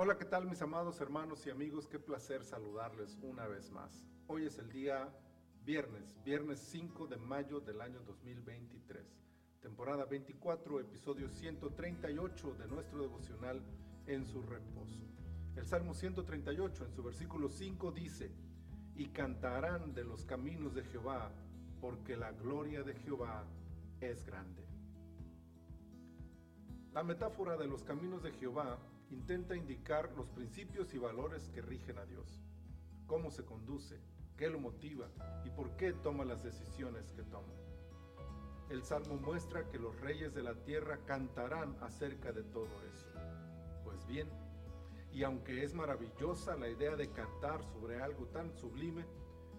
Hola, ¿qué tal mis amados hermanos y amigos? Qué placer saludarles una vez más. Hoy es el día viernes, viernes 5 de mayo del año 2023, temporada 24, episodio 138 de nuestro devocional en su reposo. El Salmo 138 en su versículo 5 dice, y cantarán de los caminos de Jehová, porque la gloria de Jehová es grande. La metáfora de los caminos de Jehová intenta indicar los principios y valores que rigen a Dios, cómo se conduce, qué lo motiva y por qué toma las decisiones que toma. El Salmo muestra que los reyes de la tierra cantarán acerca de todo eso. Pues bien, y aunque es maravillosa la idea de cantar sobre algo tan sublime,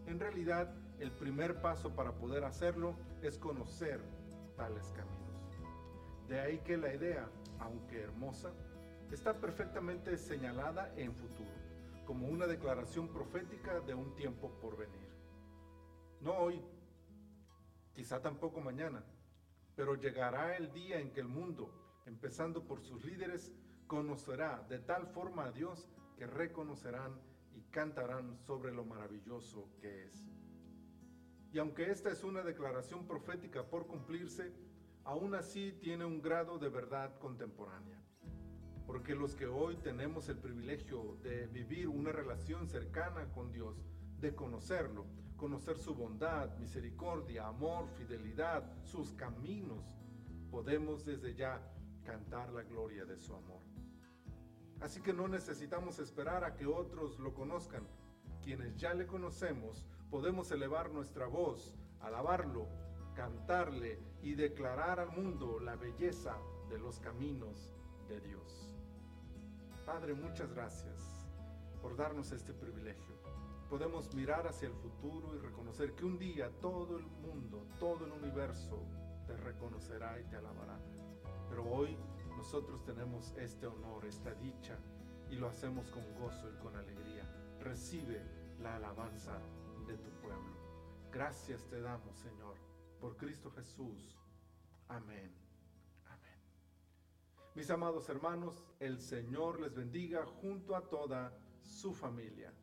en realidad el primer paso para poder hacerlo es conocer tales caminos. De ahí que la idea, aunque hermosa, está perfectamente señalada en futuro, como una declaración profética de un tiempo por venir. No hoy, quizá tampoco mañana, pero llegará el día en que el mundo, empezando por sus líderes, conocerá de tal forma a Dios que reconocerán y cantarán sobre lo maravilloso que es. Y aunque esta es una declaración profética por cumplirse, aún así tiene un grado de verdad contemporánea porque los que hoy tenemos el privilegio de vivir una relación cercana con Dios, de conocerlo, conocer su bondad, misericordia, amor, fidelidad, sus caminos, podemos desde ya cantar la gloria de su amor. Así que no necesitamos esperar a que otros lo conozcan. Quienes ya le conocemos, podemos elevar nuestra voz, alabarlo, cantarle y declarar al mundo la belleza de los caminos de Dios. Padre, muchas gracias por darnos este privilegio. Podemos mirar hacia el futuro y reconocer que un día todo el mundo, todo el universo te reconocerá y te alabará. Pero hoy nosotros tenemos este honor, esta dicha, y lo hacemos con gozo y con alegría. Recibe la alabanza de tu pueblo. Gracias te damos, Señor, por Cristo Jesús. Mis amados hermanos, el Señor les bendiga junto a toda su familia.